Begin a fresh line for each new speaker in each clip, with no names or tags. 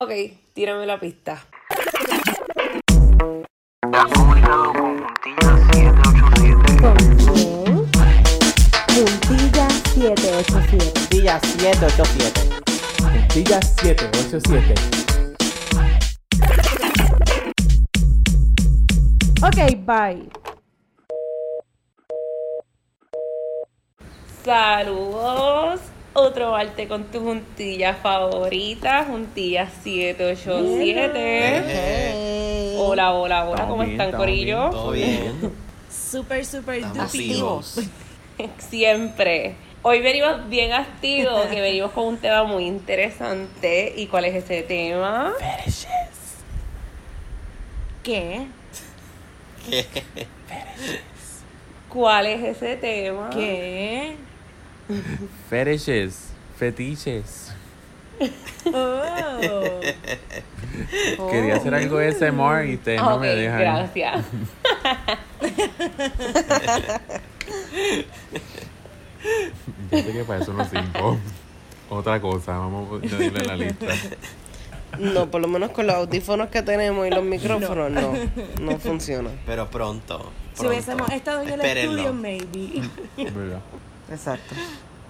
Ok, tírame la pista.
Te has comunicado con Puntilla 787.
¿Con quién? Puntilla 787.
Puntilla 787.
Puntilla 787.
Ok, bye.
Saludos. Otro arte con tu juntilla favorita, juntilla 787. Hola, hola, hola,
Estamos
¿cómo
bien,
están, Corillo?
Todo bien.
Super, super
Estamos activos.
Siempre. Hoy venimos bien activos, que venimos con un tema muy interesante. ¿Y cuál es ese tema?
¿Qué?
¿Cuál es ese tema?
¿Qué?
Fetishes. Fetiches.
Oh.
Quería hacer algo de SMR y ustedes
Ah,
no me dejan.
gracias.
Yo sé que para eso no sirvo. Otra cosa, vamos a añadirle a la lista.
No, por lo menos con los audífonos que tenemos y los micrófonos, no, no funciona.
Pero pronto.
Si
pronto.
hubiésemos estado en el
Espérenlo.
estudio, maybe.
Exacto.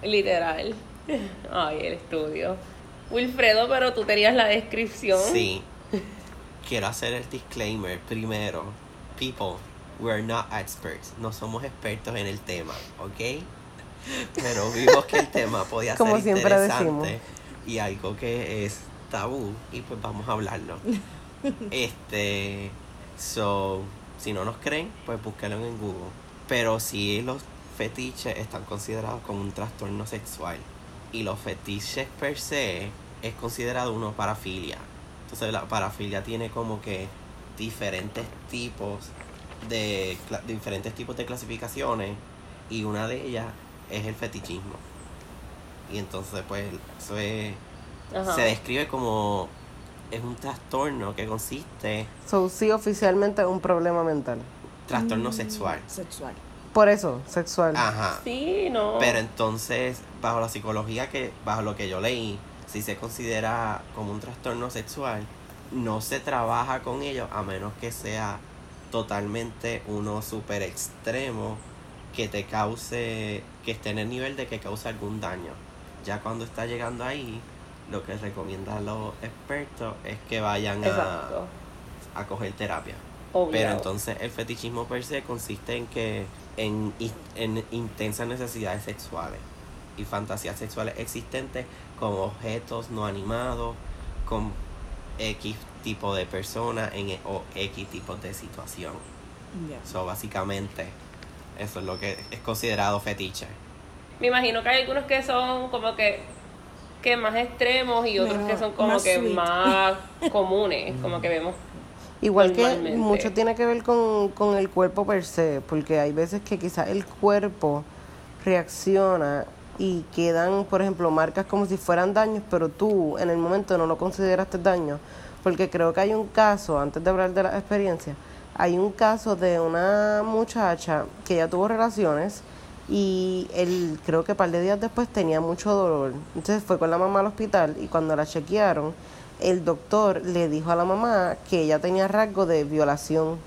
Literal. Ay, el estudio. Wilfredo, pero tú tenías la descripción.
Sí. Quiero hacer el disclaimer primero. People, we're not experts. No somos expertos en el tema, ¿ok? Pero vimos que el tema podía
Como
ser
siempre
interesante
decimos.
y algo que es tabú y pues vamos a hablarlo. Este, so, si no nos creen, pues búsquenlo en Google. Pero si los fetiches están considerados como un trastorno sexual y los fetiches per se es considerado una parafilia. Entonces la parafilia tiene como que diferentes tipos de diferentes tipos de clasificaciones y una de ellas es el fetichismo. Y entonces pues eso es- se describe como es un trastorno que consiste
So, sí, oficialmente es un problema mental.
trastorno sexual.
Sexual.
Por eso, sexual.
Ajá.
Sí, no.
Pero entonces, bajo la psicología que, bajo lo que yo leí, si se considera como un trastorno sexual, no se trabaja con ello a menos que sea totalmente uno súper extremo que te cause, que esté en el nivel de que cause algún daño. Ya cuando está llegando ahí, lo que recomiendan los expertos es que vayan a, a coger terapia.
Obligado.
Pero entonces el fetichismo per se consiste en que en, en intensas necesidades sexuales y fantasías sexuales existentes con objetos no animados, con X tipo de persona en, e- o X tipo de situación.
Ya.
So, básicamente, eso es lo que es considerado fetiche.
Me imagino que hay algunos que son como que, que más extremos y otros que son como
más
que
sweet.
más comunes, como que vemos.
Igual que mucho tiene que ver con, con el cuerpo per se, porque hay veces que quizás el cuerpo reacciona y quedan, por ejemplo, marcas como si fueran daños, pero tú en el momento no lo consideraste daño, porque creo que hay un caso, antes de hablar de la experiencia, hay un caso de una muchacha que ya tuvo relaciones y él creo que un par de días después tenía mucho dolor. Entonces fue con la mamá al hospital y cuando la chequearon, el doctor le dijo a la mamá que ella tenía rasgo de violación.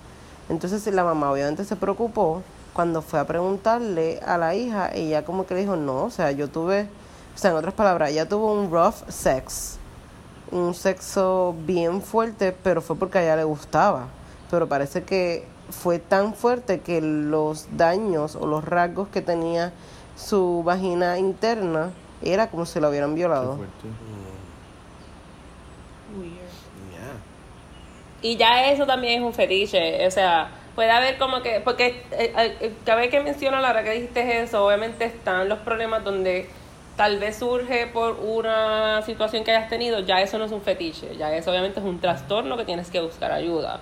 Entonces la mamá obviamente se preocupó. Cuando fue a preguntarle a la hija, ella como que le dijo, no, o sea, yo tuve, o sea, en otras palabras, ella tuvo un rough sex, un sexo bien fuerte, pero fue porque a ella le gustaba. Pero parece que fue tan fuerte que los daños o los rasgos que tenía su vagina interna era como si la hubieran violado.
Y ya eso también es un fetiche, o sea, puede haber como que, porque eh, eh, cada vez que menciona la hora que dijiste eso, obviamente están los problemas donde tal vez surge por una situación que hayas tenido, ya eso no es un fetiche, ya eso obviamente es un trastorno que tienes que buscar ayuda.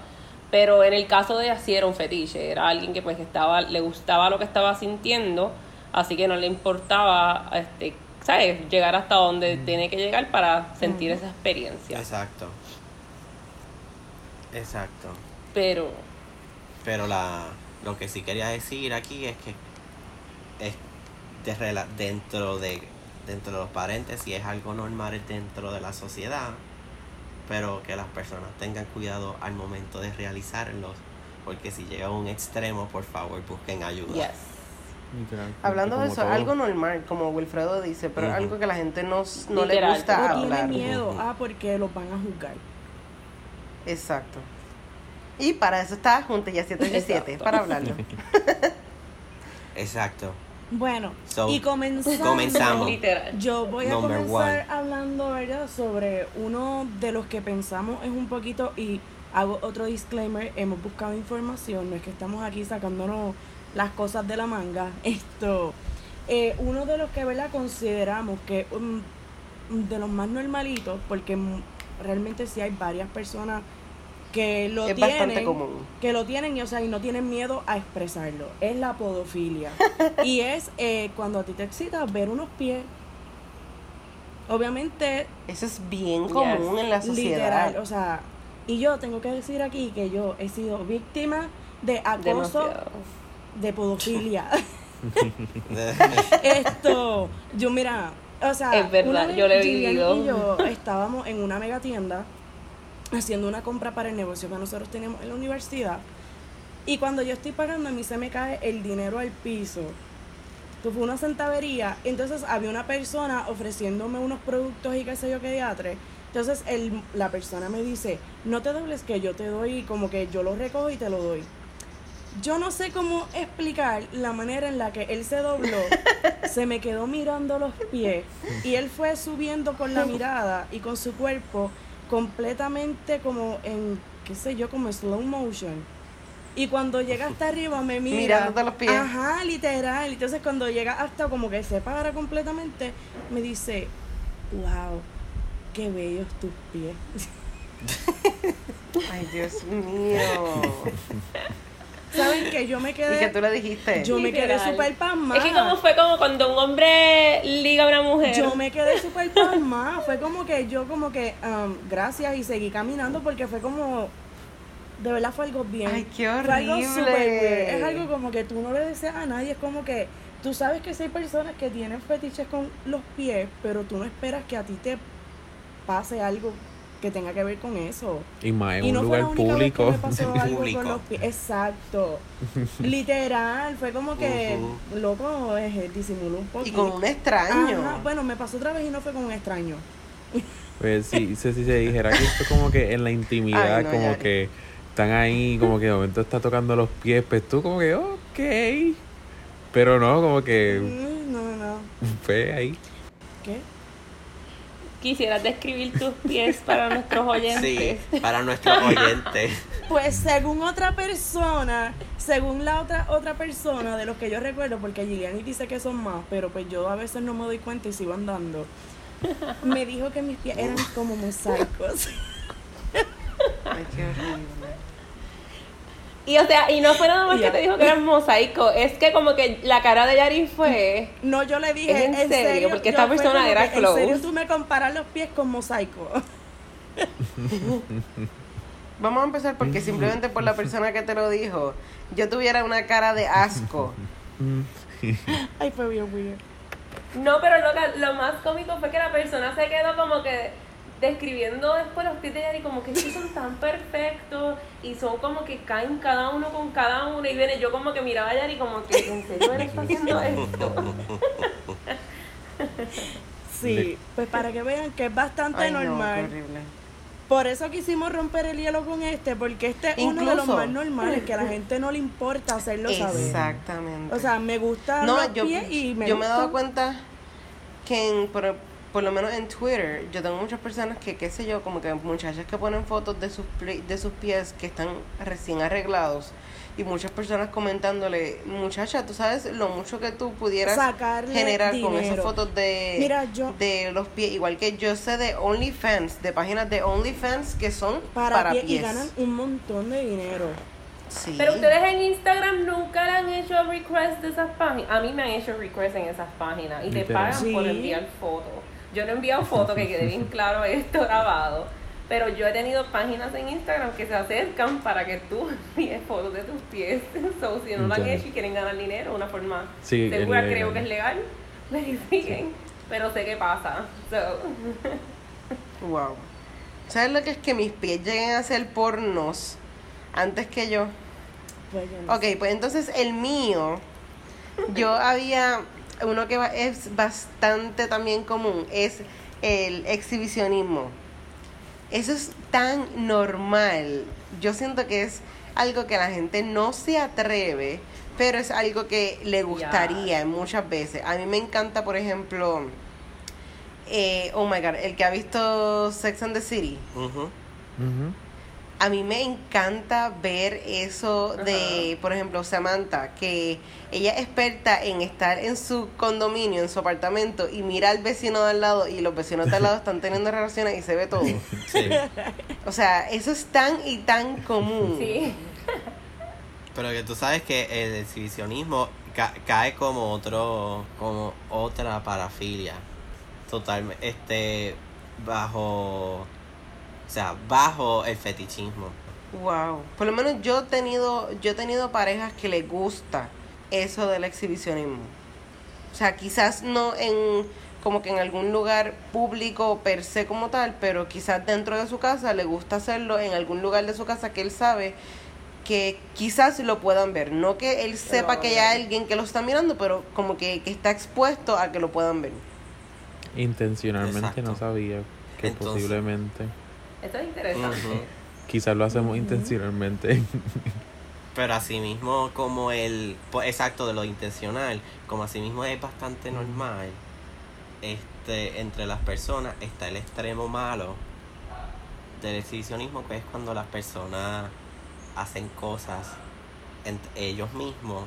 Pero en el caso de así era un fetiche, era alguien que pues estaba, le gustaba lo que estaba sintiendo, así que no le importaba, este, ¿sabes? Llegar hasta donde tiene que llegar para sentir esa experiencia.
Exacto. Exacto.
Pero
Pero la, lo que sí quería decir aquí es que es de dentro de dentro de los paréntesis es algo normal dentro de la sociedad, pero que las personas tengan cuidado al momento de realizarlos, porque si llega a un extremo, por favor busquen ayuda.
Yes.
Literal,
Hablando de eso,
todo.
algo normal, como Wilfredo dice, pero algo que la gente no, no le gusta
O tiene
hablar.
miedo,
Ujú.
ah, porque los van a juzgar.
Exacto. Y para eso está Junta ya 787,
Exacto.
para hablarlo.
Exacto.
Bueno,
So,
y comenzando,
comenzamos.
Literal.
Yo voy a
Number
comenzar
one.
hablando, ¿verdad?, sobre uno de los que pensamos es un poquito, y hago otro disclaimer, hemos buscado información, no es que estamos aquí sacándonos las cosas de la manga. Esto, eh, uno de los que, ¿verdad?, consideramos que um, de los más normalitos, porque mm, realmente sí hay varias personas que lo
Es
tienen
común.
que lo tienen y, o sea, y no tienen miedo a expresarlo. Es la podofilia. y es eh, cuando a ti te excita ver unos pies. Obviamente,
Eso es bien
Yes.
común en la sociedad.
literal, o sea, y yo tengo que decir aquí que yo he sido víctima de acoso
Demasiado.
De podofilia. Esto, yo mira, o sea,
Es verdad,
una
yo lo he
y yo estábamos en una mega tienda haciendo una compra para el negocio que nosotros tenemos en la universidad. Y cuando yo estoy pagando, a mí se me cae el dinero al piso. Esto fue una centavería. Entonces había una persona ofreciéndome unos productos y qué sé yo qué diatre. Entonces el, la persona me dice, no te dobles que yo te doy, como que yo lo recojo y te lo doy. Yo no sé cómo explicar la manera en la que él se dobló, se me quedó mirando los pies y él fue subiendo con la mirada y con su cuerpo completamente como en, qué sé yo, como slow motion. Y cuando llega hasta arriba me mira.
Mirándote los pies.
Ajá, literal. Entonces cuando llega hasta como que se para completamente, me dice, wow, qué bellos tus pies.
Ay, Dios mío.
¿Saben que Yo me
¿Y qué
quedé,
tú le dijiste?
yo me quedé súper pasmada.
Es que como fue como cuando un hombre liga a una mujer.
Yo me quedé súper pasmada. Fue como que yo como que, um, gracias, y seguí caminando porque fue como, de verdad fue algo bien.
Ay, qué
Fue algo
horrible.
súper weird. Es algo como que tú no le deseas a nadie. Es como que tú sabes que hay personas que tienen fetiches con los pies, pero tú no esperas que a ti te pase algo que tenga que ver con eso.
Y más en
y
un
no
lugar público.
me pasó algo
Público.
con los pies. Exacto. Literal, fue como que, loco, eh, disimuló un poco.
Y con un extraño.
Ajá, bueno, me pasó otra vez y no fue con un extraño.
Pues sí, si, si se dijera que esto como que en la intimidad,
Ay, no,
como
Yari.
que están ahí, como que de momento está tocando los pies, pues tú como que, ok. Pero no, como que
Mm, No, no.
fue ahí.
¿Qué?
Quisieras describir tus pies para nuestros oyentes.
Sí, para nuestros oyentes.
Pues según otra persona, según la otra otra persona de los que yo recuerdo, porque Giuliani dice que son más, pero pues yo a veces no me doy cuenta y sigo andando. Me dijo que mis pies eran como mosaicos.
Ay, qué horrible.
Y o sea, y no fue nada más que te dijo que eran mosaico, es que como que la cara de Yari fue.
No, yo le dije,
¿Es en serio? Porque
yo
esta persona era
que, En
close.
serio, tú me comparas los pies con mosaico.
Vamos a empezar porque simplemente por la persona que te lo dijo, yo tuviera una cara de asco.
Ay, fue bien weird.
No, pero lo, que- lo más cómico fue que la persona se quedó como que describiendo después los pies de Yari como que sí son tan perfectos y son como que caen cada uno con cada uno y viene yo como que miraba a Yari como que en serio él está haciendo esto.
Sí, pues para que vean que es bastante
Ay, no,
normal.
horrible.
Por eso quisimos romper el hielo con este, porque este es uno de los más normales, que a la gente no le importa hacerlo saber.
Exactamente.
O sea, me gusta
no,
los
yo,
pies y me
yo me he dado cuenta que en- por, por lo menos en Twitter yo tengo muchas personas que, qué sé yo, como que muchachas que ponen fotos de sus, pli- de sus pies que están recién arreglados y muchas personas comentándole, muchacha, tú sabes lo mucho que tú pudieras
Sacarle
generar con esas fotos de,
Mira, yo-
de los pies, igual que yo sé de OnlyFans, de páginas de OnlyFans que son
para,
para,
pies, y ganan un montón de dinero.
Sí.
Pero ustedes en Instagram nunca le han hecho request de esas páginas. A mí me han hecho request en esas páginas y te pagan por enviar fotos. Yo no he enviado fotos, que quede bien claro esto grabado. Pero yo he tenido páginas en Instagram que se acercan para que tú envíes fotos de tus pies. So, si no lo han hecho y quieren ganar dinero, una forma
Sí,
segura,
legal.
creo que es legal, verifiquen. Pero sé qué pasa. So,
Wow. ¿Sabes lo que es que mis pies lleguen a ser pornos antes que yo?
Pues yo no
Ok, pues entonces el mío, yo había, uno que va- es bastante también común, es el exhibicionismo. Eso es tan normal. Yo siento que es algo que la gente no se atreve, pero es algo que le gustaría muchas veces. A mí me encanta, por ejemplo, eh, oh my god, el que ha visto Sex and the City.
Ujú.
A mí me encanta ver eso de, por ejemplo, Samantha, que ella es experta en estar en su condominio, en su apartamento, y mira al vecino de al lado y los vecinos de al lado están teniendo relaciones y se ve todo.
Sí.
O sea, eso es tan y tan común.
Sí.
Pero que tú sabes que el exhibicionismo ca- cae como otro, como otra parafilia. Totalmente, este, bajo, o sea, bajo el fetichismo.
Wow. Por lo menos yo he tenido, yo he tenido parejas que les gusta eso del exhibicionismo. O sea, quizás no en como que en algún lugar público per se como tal, pero quizás dentro de su casa le gusta hacerlo en algún lugar de su casa que él sabe que quizás lo puedan ver. No que él sepa que hay alguien que lo está mirando, pero como que, que está expuesto a que lo puedan ver.
Intencionalmente
Exacto.
no sabía que
Entonces-
posiblemente.
Esto es interesante.
Quizás lo hacemos intencionalmente.
Pero asimismo como el, pues, exacto, de lo intencional, como asimismo es bastante normal, este, entre las personas está el extremo malo del exhibicionismo, que es cuando las personas hacen cosas entre ellos mismos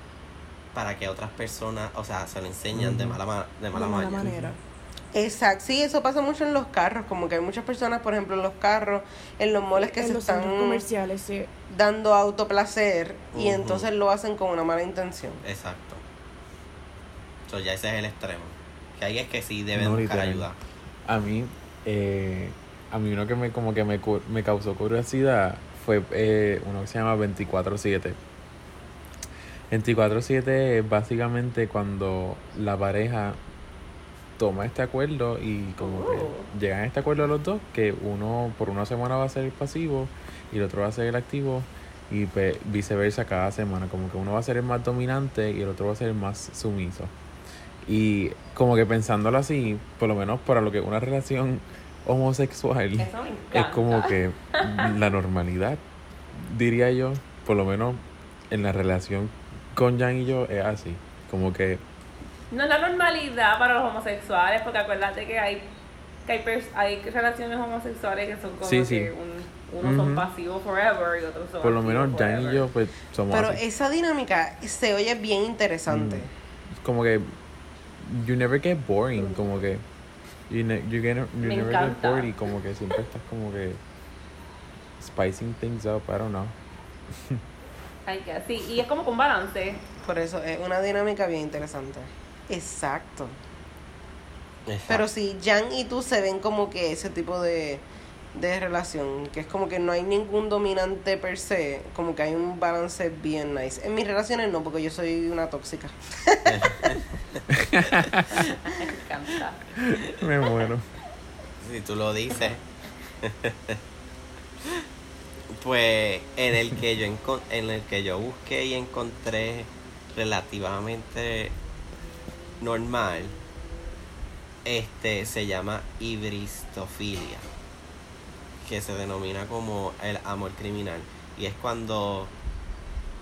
para que otras personas, o sea, se lo enseñan de mala, ma- de
de
mala,
manera.
Exacto, sí, eso pasa mucho en los carros, como que hay muchas personas, por ejemplo, en los carros, en los moles que
en
se
los
están
comerciales, sí.
dando autoplacer y
Ujú.
entonces lo hacen con una mala intención.
Exacto. So, ya ese es el extremo. Que ahí es que sí deben
No,
buscar
literal.
ayuda.
A mí, eh, a mí uno que me como que me, cu- me causó curiosidad fue eh, uno que se llama 24-7. 24-7 es básicamente cuando la pareja toma este acuerdo y como que
Oh.
llegan a este acuerdo los dos que uno por una semana va a ser el pasivo y el otro va a ser el activo y pe- viceversa cada semana. Como que uno va a ser el más dominante y el otro va a ser el más sumiso. Y como que pensándolo así por lo menos para lo que es una relación homosexual es como que la normalidad diría yo. Por lo menos en la relación con Jan y yo es así. Como que
No es la normalidad para los homosexuales, porque acuérdate que hay que hay, pers- hay relaciones homosexuales que son como
Sí,
que
sí.
un- unos son
Ujú.
pasivos forever y otros son
por lo menos Jan y yo pues somos
Pero
así.
esa dinámica se oye bien interesante.
Mm. como que you never get boring como que you, ne- you, get- you
Me
never
encanta.
get bored y como que siempre estás como que spicing things up I don't know
que sí, y es como que un balance.
Por eso es una dinámica bien interesante. Exacto.
Exacto.
Pero si Jan y tú se ven como que ese tipo de, de relación, que es como que no hay ningún dominante per se, como que hay un balance bien nice. En mis relaciones no, porque yo soy una tóxica.
Me encanta.
me muero
Si tú lo dices. pues en el que yo en el que yo busqué y encontré relativamente normal este se llama hibristofilia que se denomina como el amor criminal. Y es cuando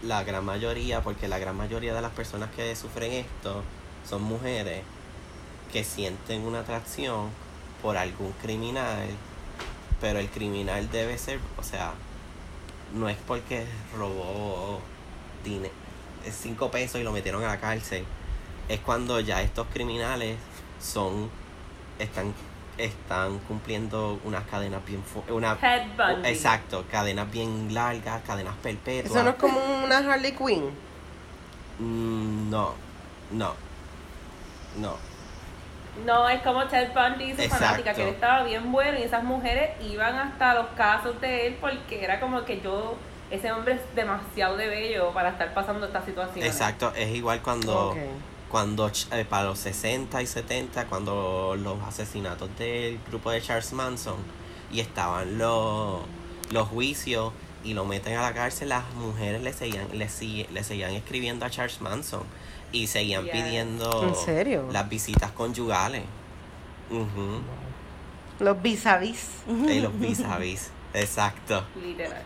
la gran mayoría porque la gran mayoría de las personas que sufren esto son mujeres que sienten una atracción por algún criminal, pero el criminal debe ser, o sea, no es porque robó dinero, cinco pesos y lo metieron a la cárcel, es cuando ya estos criminales son, están, están cumpliendo unas cadenas bien, una,
Ted Bundy.
exacto, cadenas bien largas, cadenas perpetuas.
Eso no es como una Harley Quinn.
Mm, no, no, no.
No, es como Ted Bundy y su
Exacto.
fanática, que él estaba bien bueno y esas mujeres iban hasta los casos de él porque era como que yo, ese hombre es demasiado de bello para estar pasando esta situación.
Exacto, es igual cuando. Cuando eh, para los 60 y 70, cuando los asesinatos del grupo de Charles Manson, y estaban los, los juicios y lo meten a la cárcel, las mujeres le seguían, le, le seguían escribiendo a Charles Manson y seguían pidiendo
¿En serio?
las visitas conyugales.
Los vis a vis.
Y los vis a vis. Exacto.
Literal.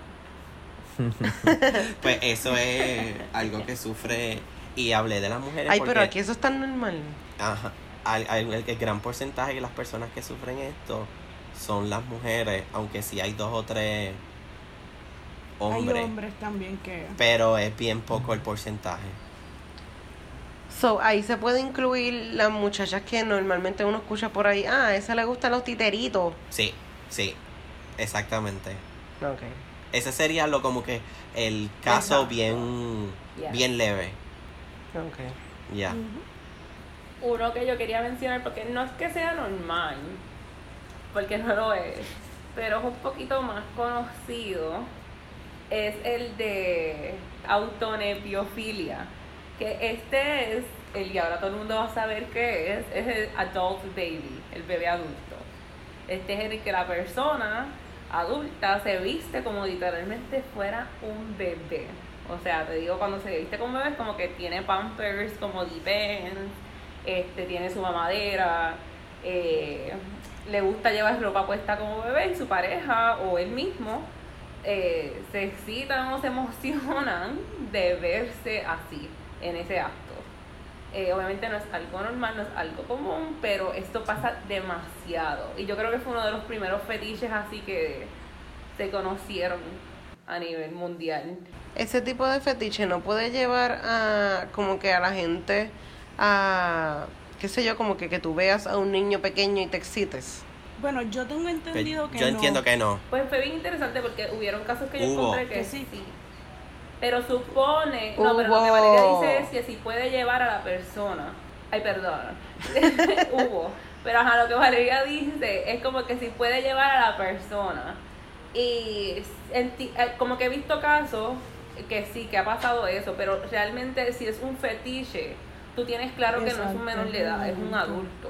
Pues eso es algo que sufre. Y hablé de las mujeres.
Ay,
porque,
pero aquí eso es tan normal.
Ajá, hay- hay- el, el gran porcentaje de las personas que sufren esto son las mujeres, aunque sí hay dos o tres hombres.
Hay hombres también que...
Pero es bien poco el porcentaje.
So, ahí se puede incluir las muchachas que normalmente uno escucha por ahí. Ah, a esa le gustan los titeritos.
Sí, sí, exactamente.
Ok.
Ese sería lo como que el caso
Exacto.
bien,
Yeah.
bien leve.
Ok.
Ya.
Uno que yo quería mencionar, porque no es que sea normal, porque no lo es, pero es un poquito más conocido, es el de autonepiofilia. Que este es, el y ahora todo el mundo va a saber qué es, es el adult baby, el bebé adulto. Este es el que la persona adulta se viste como literalmente fuera un bebé. O sea, te digo, cuando se viste como bebé es como que tiene pampers, como depends, este, tiene su mamadera, eh, le gusta llevar ropa puesta como bebé y su pareja o él mismo eh, se excitan o se emocionan de verse así, en ese acto. Eh, obviamente no es algo normal, no es algo común, pero esto pasa demasiado. Y yo creo que fue uno de los primeros fetiches así que se conocieron a nivel mundial.
Ese tipo de fetiche no puede llevar a como que a la gente a qué sé yo, como que que tú veas a un niño pequeño y te excites.
Bueno, yo tengo entendido que
yo
no.
entiendo que no.
Pues fue bien interesante porque hubieron casos que yo encontré que
Que
sí.
sí.
Pero supone, no, pero lo que. Valeria dice es que si puede llevar a la persona. Ay, perdón. Hubo. Pero ajá, lo que Valeria dice es como que si puede llevar a la persona. Y enti- eh, como que he visto casos que sí, que ha pasado eso, pero realmente si es un fetiche, tú tienes claro que no es un menor de edad, es un
adulto.
adulto.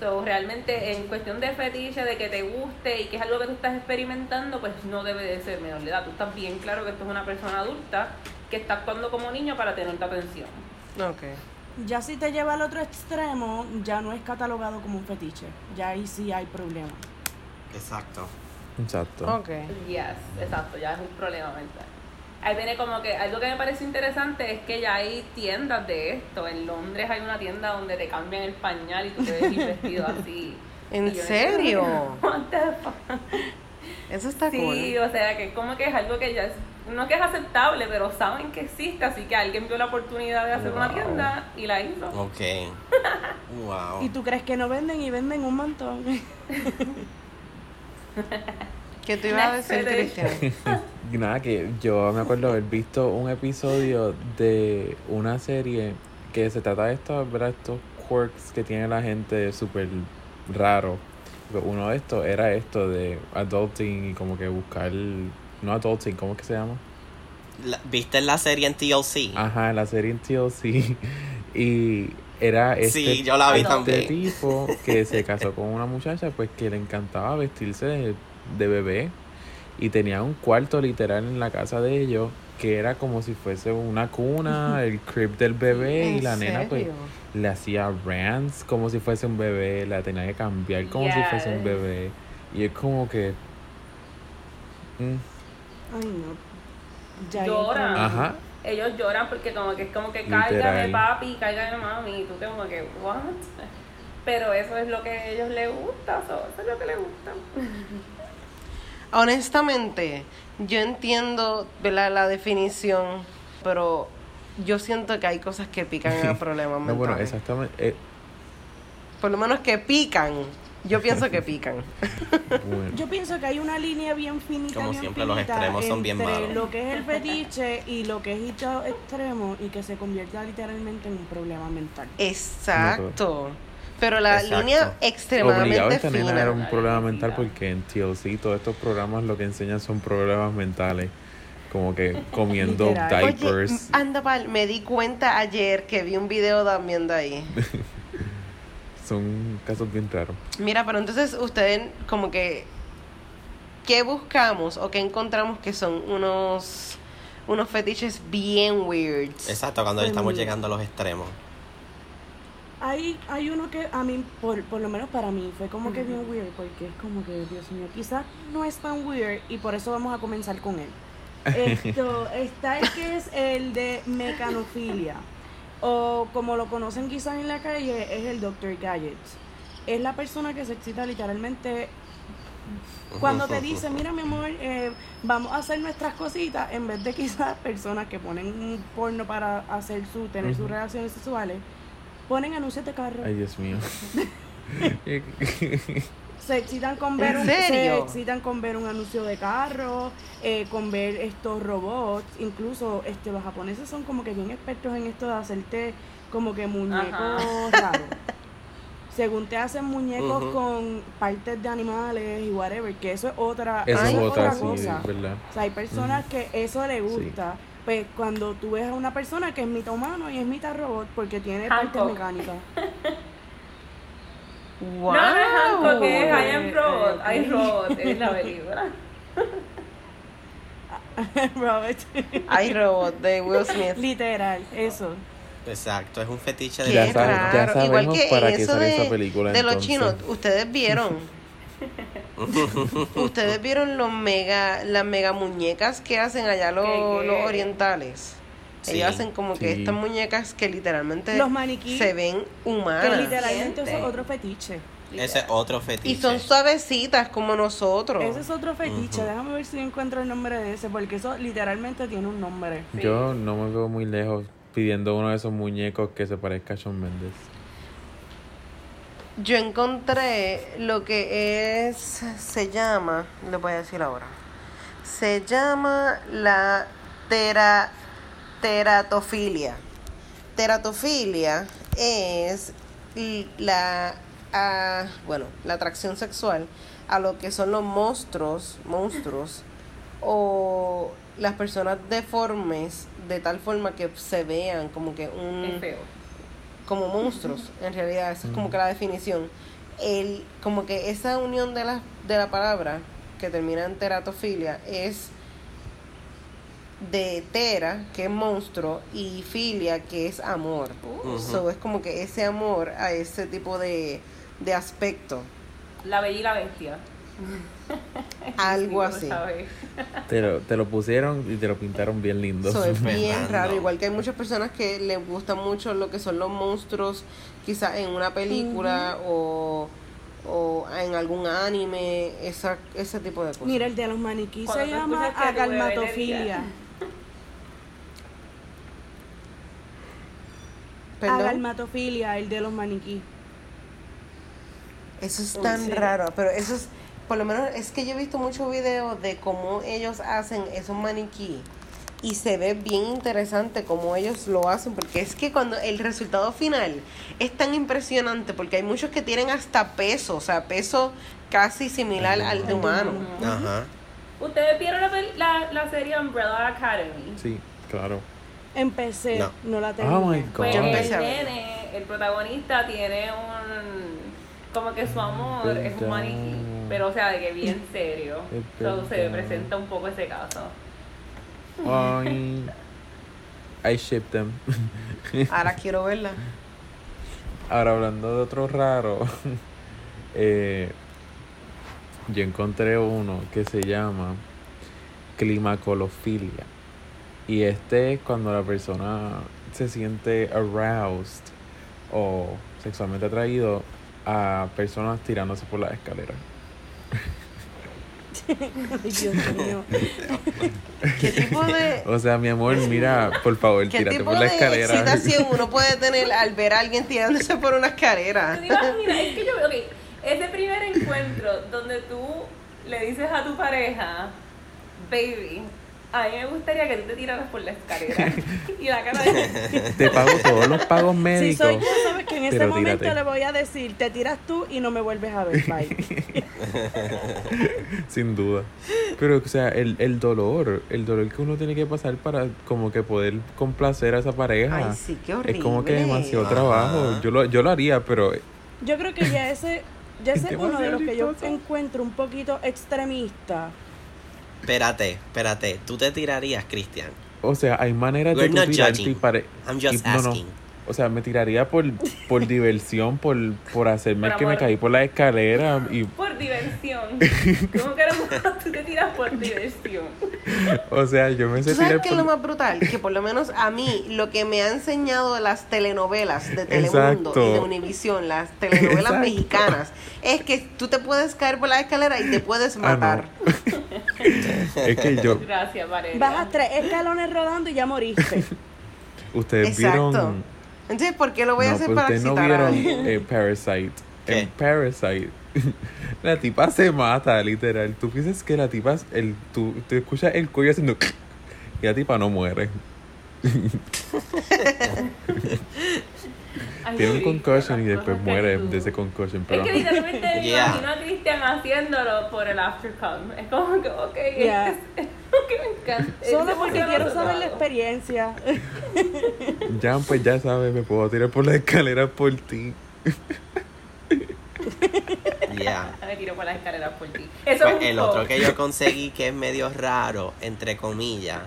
So, realmente en cuestión de fetiche, de que te guste y que es algo que tú estás experimentando, pues no debe de ser menor de edad. Tú estás bien claro que esto es una persona adulta que está actuando como niño para tener tu atención.
Ok.
Ya si te lleva al otro extremo, ya no es catalogado como un fetiche. Ya ahí sí hay problema.
Exacto.
Exacto.
Ok.
Yes, exacto, ya es un problema mental. Ahí viene como que algo que me parece interesante es que ya hay tiendas de esto. En Londres hay una tienda donde te cambian el pañal y tú te ves vestido así.
¿En serio? Eso está
Sí,
cool.
o sea, que como que es algo que ya es, no que es aceptable, pero saben que existe, así que alguien vio la oportunidad de hacer una
Wow.
tienda y la hizo.
Ok. wow.
¿Y tú crees que no venden y venden un montón?
¿Qué tú ibas a decir. Cristian?
Nada, que yo me acuerdo haber visto un episodio de una serie que se trata de estos, ¿verdad? estos quirks que tiene la gente súper raro. Uno de estos era esto de adulting y como que buscar, no adulting, ¿cómo es que se llama?
La- ¿Viste la serie en TLC?
Ajá, la serie en TLC. Y era este,
Sí, yo la vi
este tipo que se casó con una muchacha pues que le encantaba vestirse de, de bebé. Y tenía un cuarto literal en la casa de ellos que era como si fuese una cuna, el crib del bebé. Y
¿En
la nena pues le hacía rants como si fuese un bebé, la tenía que cambiar como si fuese un bebé. Y es como que mm,
Ay, no. Ya
Llora.
ajá,
Ellos lloran porque como que es como que
Literal.
cárgame papi, cárgame mami, y tú como que, what? Pero eso es lo que a ellos les gusta, so, eso es lo que les gusta.
Honestamente, yo entiendo ¿verdad? la definición, pero yo siento que hay cosas que pican en los problemas
no, bueno,
mentales.
exactamente, eh,
Por lo menos que pican. Yo pienso que pican.
bueno.
Yo pienso que hay una línea bien finita.
Como
bien
siempre, los
finita
extremos son bien
entre
malos.
Lo que es el fetiche y lo que es hito extremo y que se convierta literalmente en un problema mental.
Exacto. Pero la
Exacto.
línea
Obligado
extremadamente
esta nena era
fina.
un problema mental porque en TLC todos estos programas lo que enseñan son problemas mentales. Como que comiendo
Literal.
Oye,
diapers.
m- anda pal, me di cuenta ayer que vi un video también de ahí.
Son casos bien raros.
Mira, pero entonces ustedes como que ¿qué buscamos o qué encontramos que son unos, unos fetiches bien weirds?
Exacto, cuando
Pues
estamos
mira.
llegando a los extremos.
Hay, hay uno que a mí, por, por lo menos para mí, fue como que bien weird, porque es como que, Dios mío, quizás no es tan weird y por eso vamos a comenzar con él. Esto, está el que es el de mecanofilia, o como lo conocen quizás en la calle, es el Dr. Gadgets. Es la persona que se excita literalmente cuando te dice, mira mi amor, eh, vamos a hacer nuestras cositas, en vez de quizás personas que ponen un porno para hacer su, tener sus relaciones sexuales, ponen anuncios de carro.
Ay, Dios mío.
Se excitan con ver
¿En
un, se excitan con ver un anuncio de carro, eh, con ver estos robots, incluso este los japoneses son como que bien expertos en esto de hacerte como que muñecos raros. Según te hacen muñecos con partes de animales y whatever, que eso es otra,
Eso es otra, sí,
cosa.
es verdad.
O sea, hay personas que eso le gusta. Pues cuando tú ves a una persona que es mitad humano y es mitad robot porque tiene partes mecánicas.
¡Wow!
No, no es Hancock, es I am Robot.
eh,
I Robot es la película.
Robert.
Hay robot de Will Smith.
Literal, eso.
Exacto, es un fetiche de
Ya sabe- ya
raro. Igual
sabemos
que
para
eso de,
esa película,
de los chinos, ustedes vieron. ustedes vieron los mega, las mega muñecas que hacen allá los,
¿Qué, qué?
los orientales.
Sí.
Ellos hacen como que
Sí.
estas muñecas que literalmente
Los maniquí.
se ven
Que
humanas.
literalmente eso es otro fetiche.
Ese es otro fetiche.
Y son suavecitas como nosotros.
Ese es otro fetiche.
Ujú.
Déjame ver si encuentro el nombre de ese, porque eso literalmente tiene un nombre.
Yo no me veo muy lejos pidiendo uno de esos muñecos que se parezca a Shawn Mendes.
Yo encontré lo que es, se llama, le voy a decir ahora, se llama la tera, teratofilia. Teratofilia es la, ah, bueno, la atracción sexual a lo que son los monstruos, monstruos o las personas deformes de tal forma que se vean como que un
Es feo.
como monstruos, en realidad, esa es como que la definición. El, como que esa unión de la, de la palabra que termina en teratofilia es de tera, que es monstruo, y filia, que es amor. So, es como que ese amor a ese tipo de, de aspecto.
La bella y la bestia.
Algo
Sí,
así.
Te lo, te lo pusieron y te lo pintaron bien lindo.
So, es bien
Fernando.
raro, igual que hay muchas personas que les gusta mucho lo que son los monstruos, quizás en una película o, o en algún anime, esa, ese tipo de cosas.
Mira, el de los maniquí
Cuando
se llama
escuchas
Perdón.
Agalmatofilia, el de los maniquí.
Eso es tan
sí.
raro, pero eso es, por lo menos es que yo he visto muchos videos de cómo ellos hacen esos maniquí y se ve bien interesante cómo ellos lo hacen, porque es que cuando el resultado final es tan impresionante, porque hay muchos que tienen hasta peso, o sea, peso casi similar al de humano.
Ajá.
¿Ustedes vieron la, la, la serie Umbrella Academy?
Sí, claro.
Empecé, no,
No.
la
Oh my God.
Pues
Yo
el nene, el protagonista tiene un... Como que su amor es un maniquí. Pero o sea, de que bien serio.
Es
So, se presenta un poco ese caso.
Ay, I ship them.
Ahora quiero verla.
Ahora hablando de otro raro, eh, yo encontré uno que se llama climacolofilia. Y este es cuando la persona se siente aroused o sexualmente atraído a personas tirándose por las escaleras.
Ay, Dios mío.
¿Qué tipo de,
O sea, mi amor, mira, por favor,
qué
tírate
tipo
por la
de
escalera.
excitación uno puede tener al ver a alguien tirándose por una escalera?
¿Tú te imaginas? Es que yo veo, ok, ese primer encuentro donde tú le dices a tu pareja, baby, a mí me gustaría que tú te tiraras por la escalera. Y la cara de...
Te pago todos los pagos
Si
médicos.
soy yo, sabes que en ese
pero
momento
tírate.
le voy a decir, te tiras tú y no me vuelves a ver, bye.
Sin duda. Pero, o sea, el, el dolor, el dolor que uno tiene que pasar para como que poder complacer a esa pareja.
Ay, sí, qué horrible.
Es como que demasiado
Ajá.
trabajo. Yo lo, yo lo haría, pero
Yo creo que ya ese Ya
Es
ese es uno de los que yo encuentro un poquito extremista.
Espérate, espérate. ¿Tú te tirarías, Cristian?
O sea, hay maneras de
We're
tú
not
tirarte y
judging.
pare...
I'm just
y- no, no.
asking.
O sea, me tiraría por, por diversión, por, por hacerme
Por
que me caí por la escalera y,
Por diversión. ¿Cómo que no- tú te tiras por diversión?
o sea, yo me sé
¿Tú sabes qué es lo
por...
más brutal? Que por lo menos a mí, lo que me ha enseñado las telenovelas de Telemundo
Exacto.
y de Univisión, las telenovelas
Exacto.
mexicanas, es que tú te puedes caer por la escalera y te puedes
Ah, no. Es que yo...
Gracias, Valeria.
Bajas tres escalones rodando y ya moriste.
Ustedes
Exacto.
vieron...
Entonces, ¿por qué lo voy a hacer
pues
para
ustedes no vieron eh, Parasite.
¿Qué?
En Parasite, la tipa se mata, literal. Tú piensas que la tipa, el, tú, te escuchas el cuello haciendo y la tipa no muere. Tiene un concussion y después muere de ese concussion.
Es
Pero
que literalmente me
Yeah.
imagino a Cristian haciéndolo por el aftercome. Es como que, ok,
Yeah.
es, es lo que me encanta.
Solo porque quiero saber la experiencia.
ya, pues ya sabes, me puedo tirar por la escalera por ti.
Yeah.
Me tiro por las escaleras por ti. Eso
Pues
es
el otro que yo conseguí que es medio raro, entre comillas,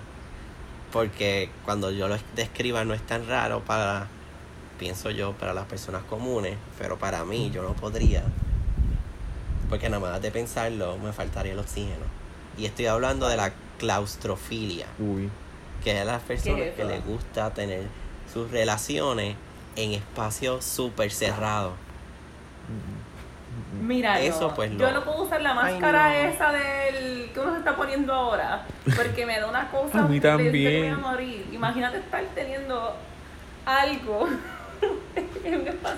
porque cuando yo lo describa no es tan raro para, pienso yo, para las personas comunes, pero para mí yo no podría, porque nada más de pensarlo me faltaría el oxígeno. Y estoy hablando de la claustrofilia,
Uy.
que es a las personas
es
que les gusta tener sus relaciones en espacios súper cerrados.
Mira,
Eso,
no.
pues,
yo
no.
puedo usar la
Ay,
máscara
no.
esa del que uno se está poniendo ahora, porque me da una cosa.
A mí
de- de que
también.
voy a morir. Imagínate estar teniendo algo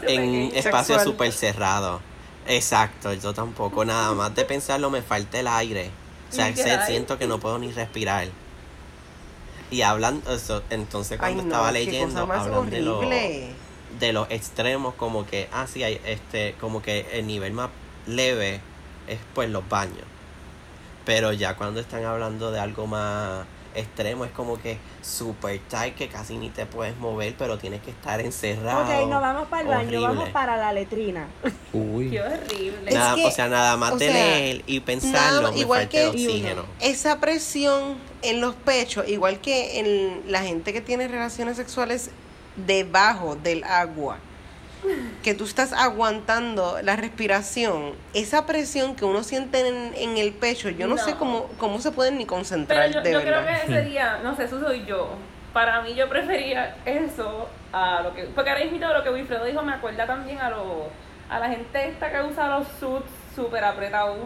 en un espacio
en súper cerrado. Exacto, yo tampoco. Nada más de pensarlo me falta el aire. O sea, se- siento que no puedo ni respirar. Y hablan, eso, entonces
Ay,
cuando
no,
estaba leyendo, hablan de, lo- de los extremos, como que, ah, sí, hay, este, como que el nivel más leve es pues los baños. Pero ya cuando están hablando de algo más extremo, es como que super tight, que casi ni te puedes mover, pero tienes que estar encerrado.
ok, no vamos para el baño, vamos para la letrina.
Uy.
Qué horrible.
Es
Nada,
que,
o sea, nada más
o
de
sea,
leer y pensarlo,
nada-
me
igual
falta
que-
el oxígeno.
Esa presión en los pechos, igual que en la gente que tiene relaciones sexuales debajo del agua, que tú estás aguantando la respiración, esa presión que uno siente en, en el pecho, yo no,
No.
sé cómo, cómo se pueden ni concentrar,
Pero yo,
de
yo creo
verdad.
que sería, no sé, eso soy yo. Para mí yo prefería eso a lo que... Porque ahora mismo lo que Wilfredo dijo me acuerda también a lo, a la gente esta que usa los suits súper apretados.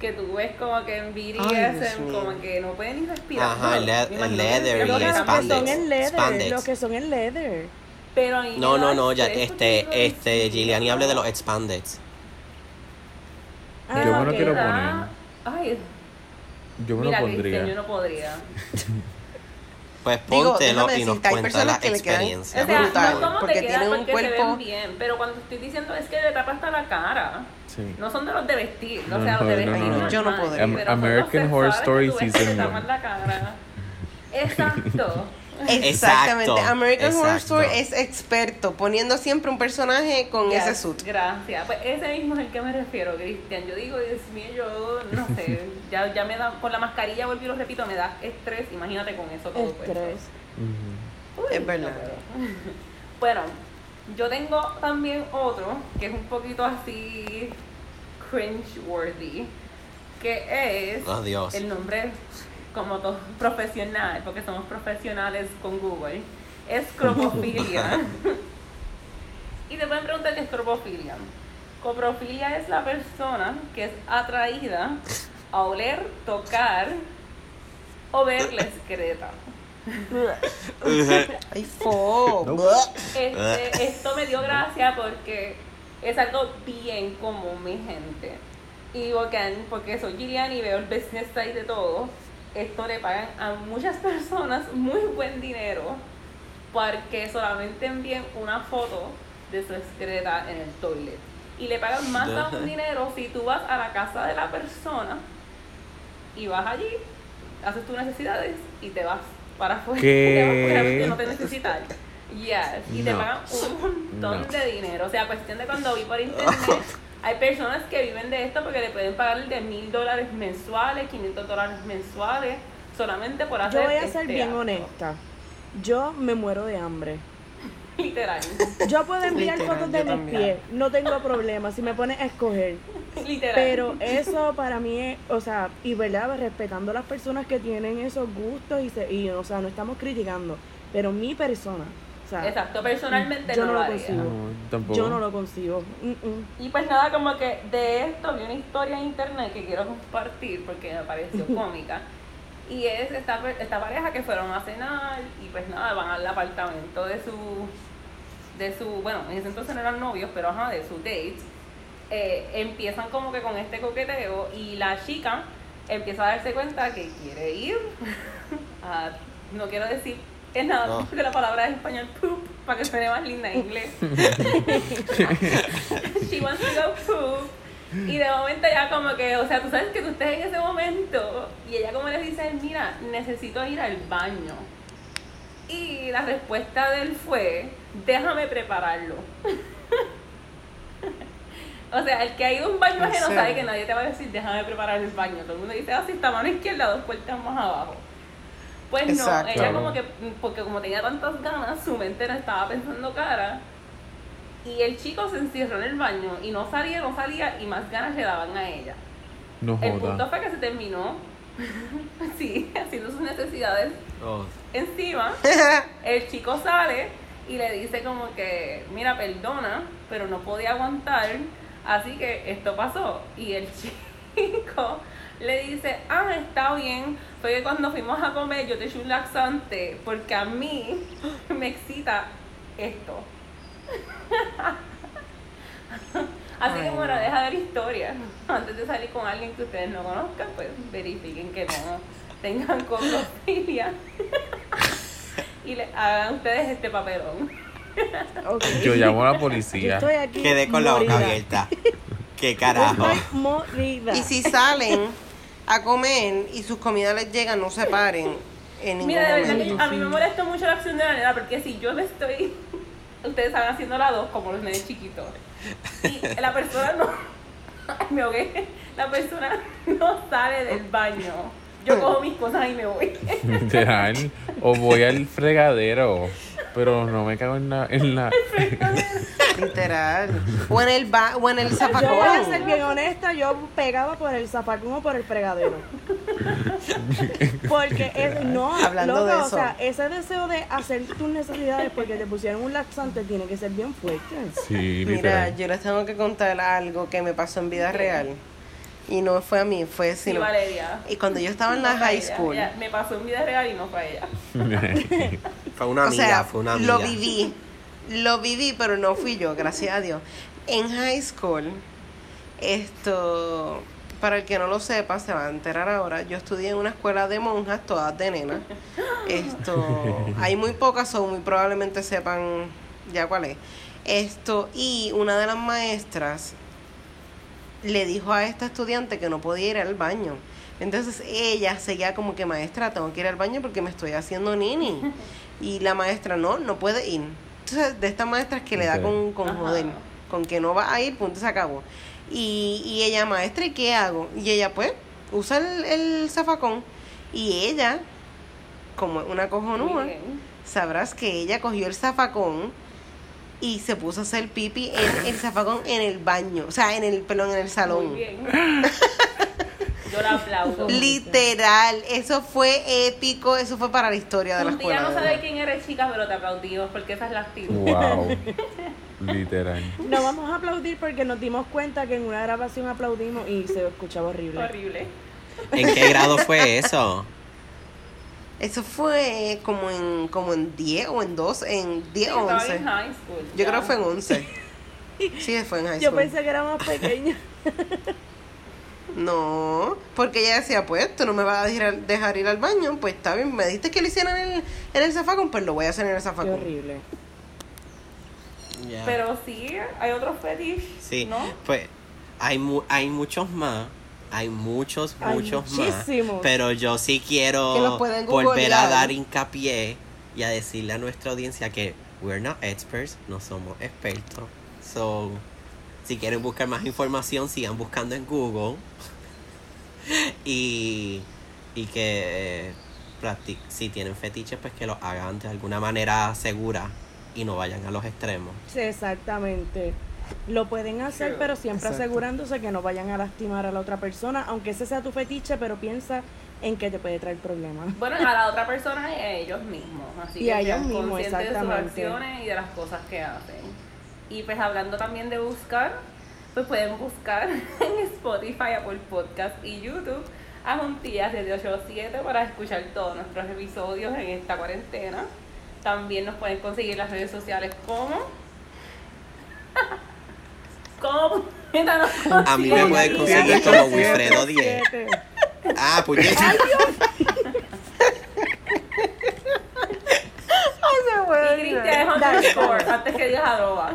Que tú ves como que en BDSM como que no pueden ni respirar.
Ajá, el el leather y
son
spandex.
en leather,
Spandex.
lo que son en leather.
Pero a mí me
No, no, no, ya, este, este,
digo,
Giuliani hable de los expandex.
Ah,
Yo me lo
ok.
quiero
¿verdad? Ay,
Yo me
mira,
lo
Cristian,
pondría.
yo no podría.
Pues
Digo,
póntelo
déjame
y nos
decirte, hay
cuenta
personas
la
que le quedan-
experiencia.
O sea,
brutal,
no como
porque
te quedan
tienen un
porque se
cuerpo-
ven bien, pero cuando estoy diciendo es que le tapa hasta la cara.
Sí.
No son de los de vestir,
No,
o sea, los de
no,
vestir
no, no.
Yo no
normal,
podría.
Am-
pero son los
American Horror
sexuales
Story
que tú ves que
Season
te tapan
one.
la cara. Exacto.
Exactamente.
Exacto,
American Horror
exacto.
Story es experto poniendo siempre un personaje con
Yes,
ese suit.
Gracias. Pues ese mismo es el que me refiero, Cristian. Yo digo, Dios mío, yo no sé, ya, ya me da, con la mascarilla, vuelvo y lo repito, me da estrés. Imagínate con eso todo puesto.
Estrés.
Ujú.
Uy,
Es verdad.
no. Bueno, yo tengo también otro que es un poquito así cringe-worthy, que es
Oh, Dios.
el nombre como todo profesional, porque somos profesionales con Google, es cropofilia. y te pueden preguntar qué es cropofilia. Coprofilia es la persona que es atraída a oler, tocar o ver la excreta.
Ay.
Este, esto me dio gracia porque es algo bien común, mi gente. Y again, porque soy Gillian y veo el business side de todo, esto le pagan a muchas personas muy buen dinero porque solamente envíen una foto de su excreta en el toilet. Y le pagan más aún dinero si tú vas a la casa de la persona y vas allí, haces tus necesidades y te vas para afuera. Te vas no te necesitan. Yes, y te pagan un montón
No.
de dinero. O sea, cuestión de cuando vi por internet Hay personas que viven de esto porque le pueden pagar de mil dólares mensuales, 500 dólares mensuales, solamente por hacer
Yo voy a
este
ser bien
acto.
honesta. Yo me muero de hambre.
Literal.
Yo puedo enviar
Literal,
fotos de mis pies, no tengo problema si me pones a escoger.
Literal.
Pero eso para mí es, o sea, y verdad, respetando a las personas que tienen esos gustos y, se, y o sea, no estamos criticando, pero mi persona, sea,
Exacto, personalmente
yo
no,
no
lo
lo
haría.
consigo.
No, tampoco.
yo no lo consigo. Mm, mm.
Y pues nada, como que de esto vi una historia en internet que quiero compartir porque me pareció cómica. Y es esta, esta pareja que fueron a cenar y pues nada, van al apartamento de su, de su, bueno, en ese entonces no eran novios, pero ajá, de su date. Eh, empiezan como que con este coqueteo y la chica empieza a darse cuenta que quiere ir a, no quiero decir es nada,
No.
porque la palabra es español poop, para que suene más linda en inglés. She wants to go poop. Y de momento ya como que, o sea, tú sabes que tú estés en ese momento y ella como le dice, mira, necesito ir al baño. Y la respuesta de él fue, déjame prepararlo. o sea, el que ha ido a un baño
¿En
ajeno sabe que nadie te va a decir, déjame preparar el baño. Todo el mundo dice, así está mano izquierda, dos puertas más abajo. Pues no,
Exacto.
ella como que, porque como tenía tantas ganas, su mente no estaba pensando cara. Y el chico se encerró en el baño y no salía, no salía y más ganas le daban a ella.
No
El punto fue que se terminó, sí, haciendo sus necesidades
Oh,
encima. El chico sale y le dice como que, mira, perdona, pero no podía aguantar, así que esto pasó. Y el chico le dice, ah, está bien, fue que cuando fuimos a comer yo te eché un laxante porque a mí me excita esto. Así que bueno,
no.
deja ver historia. Antes de salir con alguien que ustedes no conozcan, pues verifiquen que no tengan coprofilia. y le hagan ustedes este papelón.
Ok.
Yo llamo a la
Yo
policía.
estoy aquí.
quedé con la boca abierta. ¿Qué
Yo
carajo?
Estoy morida.
Y si salen a comer y sus comidas les llegan, no se paren en ningún
Mira, de verdad
momento.
que a mí me molesta mucho la acción de la nena porque si yo me estoy, ustedes están haciendo la dos como los nenes chiquitos y la persona no, Ay, me ahogué, la persona no sale del baño. Yo cojo mis cosas y me voy.
Literal. O voy al fregadero. Pero no me cago en la. En la
Literal. O en el, ba o en el
Yo voy a ser bien honesta, yo pegaba por el zafacón o por el fregadero. Porque es, no,
Hablando
loco,
de
o
eso.
sea, ese deseo de hacer tus necesidades porque te pusieron un laxante tiene que ser bien fuerte.
Sí,
Mira,
literal.
yo les tengo que contar algo que me pasó en vida real. Y no fue a mí, fue
Sí,
sino.
Valeria.
Y cuando yo estaba en la
No
high
ella,
school,
ella- me pasó un video real y no fue ella.
Fue una
o
amiga,
sea,
fue una amiga.
lo viví, lo viví, pero no fui yo, gracias a Dios. En high school, esto, para el que no lo sepa, se va a enterar ahora, yo estudié en una escuela de monjas, todas de nena. Esto, hay muy pocas, o muy probablemente sepan ya cuál es. Esto, y una de las maestras le dijo a esta estudiante que no podía ir al baño. Entonces ella seguía como que maestra, tengo que ir al baño porque me estoy haciendo nini. Y la maestra, no, no puede ir. Entonces, de estas maestras que le da con, con
Ajá.
joder, con que no va a ir, punto, se acabó. Y, y ella, maestra, ¿y qué hago? Y ella, pues, usa el, el zafacón. Y ella, como una cojonúa, sabrás que ella cogió el zafacón y se puso a hacer pipi en el zafacón en el baño, o sea, en el, perdón, en el salón.
Muy bien. Yo la aplaudo.
Literal, eso fue épico, eso fue para la historia de la
Un día
escuela.
no
verdad.
quién eres, chica, pero te aplaudimos porque esa es la actitud.
Wow. Literal.
No vamos a aplaudir porque nos dimos cuenta que en una grabación aplaudimos y se escuchaba horrible.
Horrible.
¿En qué grado fue eso?
Eso fue como en como en 10 o en 12, en 10
Sí,
o
estaba
11.
en high school.
Yo
ya.
creo que fue en 11. Sí, fue en high
Yo
school.
pensé que era más pequeña.
No, porque ella decía, pues, tú no me vas a dejar, dejar ir al baño, pues está bien, me dijiste que lo hiciera en el, en el zafacón, pues lo voy a hacer en el
Qué
zafacón.
horrible.
Ya.
Pero sí, hay otros fetiches.
Sí,
¿No?
pues hay, mu- hay muchos más. Hay muchos,
Hay
muchos
muchísimos.
más. Pero yo sí quiero volver a dar hincapié y a decirle a nuestra audiencia que we're not experts, no somos expertos. So, Si quieren buscar más información, sigan buscando en Google. Y, y que eh, si tienen fetiches, pues que lo hagan de alguna manera segura y no vayan a los extremos.
Sí, exactamente. Lo pueden hacer, pero siempre
Exacto.
asegurándose que no vayan a lastimar a la otra persona, aunque ese sea tu fetiche, pero piensa en que te puede traer problemas.
Bueno, a la otra persona y a ellos mismos. Así
Y
que
a ellos
sean
mismos,
conscientes de sus
exactamente.
acciones y de las cosas que hacen. Y pues hablando también de buscar, pues pueden buscar en Spotify, Apple Podcast y YouTube a Juntillas de 787 para escuchar todos nuestros episodios en esta cuarentena. También nos pueden conseguir en las redes sociales como... ¿Cómo?
A mí me pueden conseguir como Wilfredo 10. Ah, puñeta.
Y Cristian es underscore, antes que digas arroba.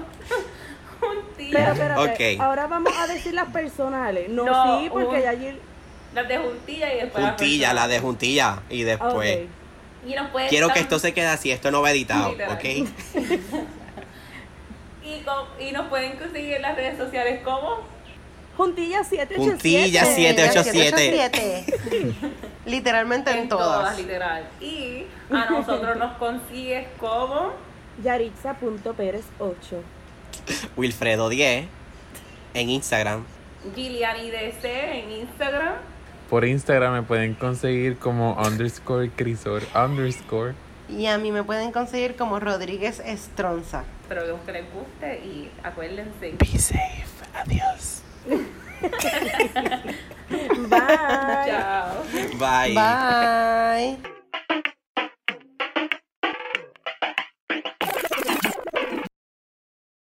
Pero ahora vamos a decir las personales. No,
No,
sí, porque
un-
ya allí...
Las de Juntilla y después las
Juntilla, la de Juntilla. Y después.
Y nos
Quiero que esto se quede así, esto no va editado,
Literal.
¿ok?
Y, con- y nos pueden conseguir en las redes sociales como
Juntilla 787.
Juntilla 787.
Literalmente en,
en
todas.
todas, literal. Y a nosotros nos consigues como
Yaritza.pérez8.
Wilfredo 10 en Instagram.
Giliani DC en Instagram.
Por Instagram me pueden conseguir como underscore crisor underscore.
Y a mí me pueden conseguir como Rodríguez Estronza.
Espero que les guste y acuérdense.
Be safe. Adiós.
Bye.
Chao.
Bye.
Bye.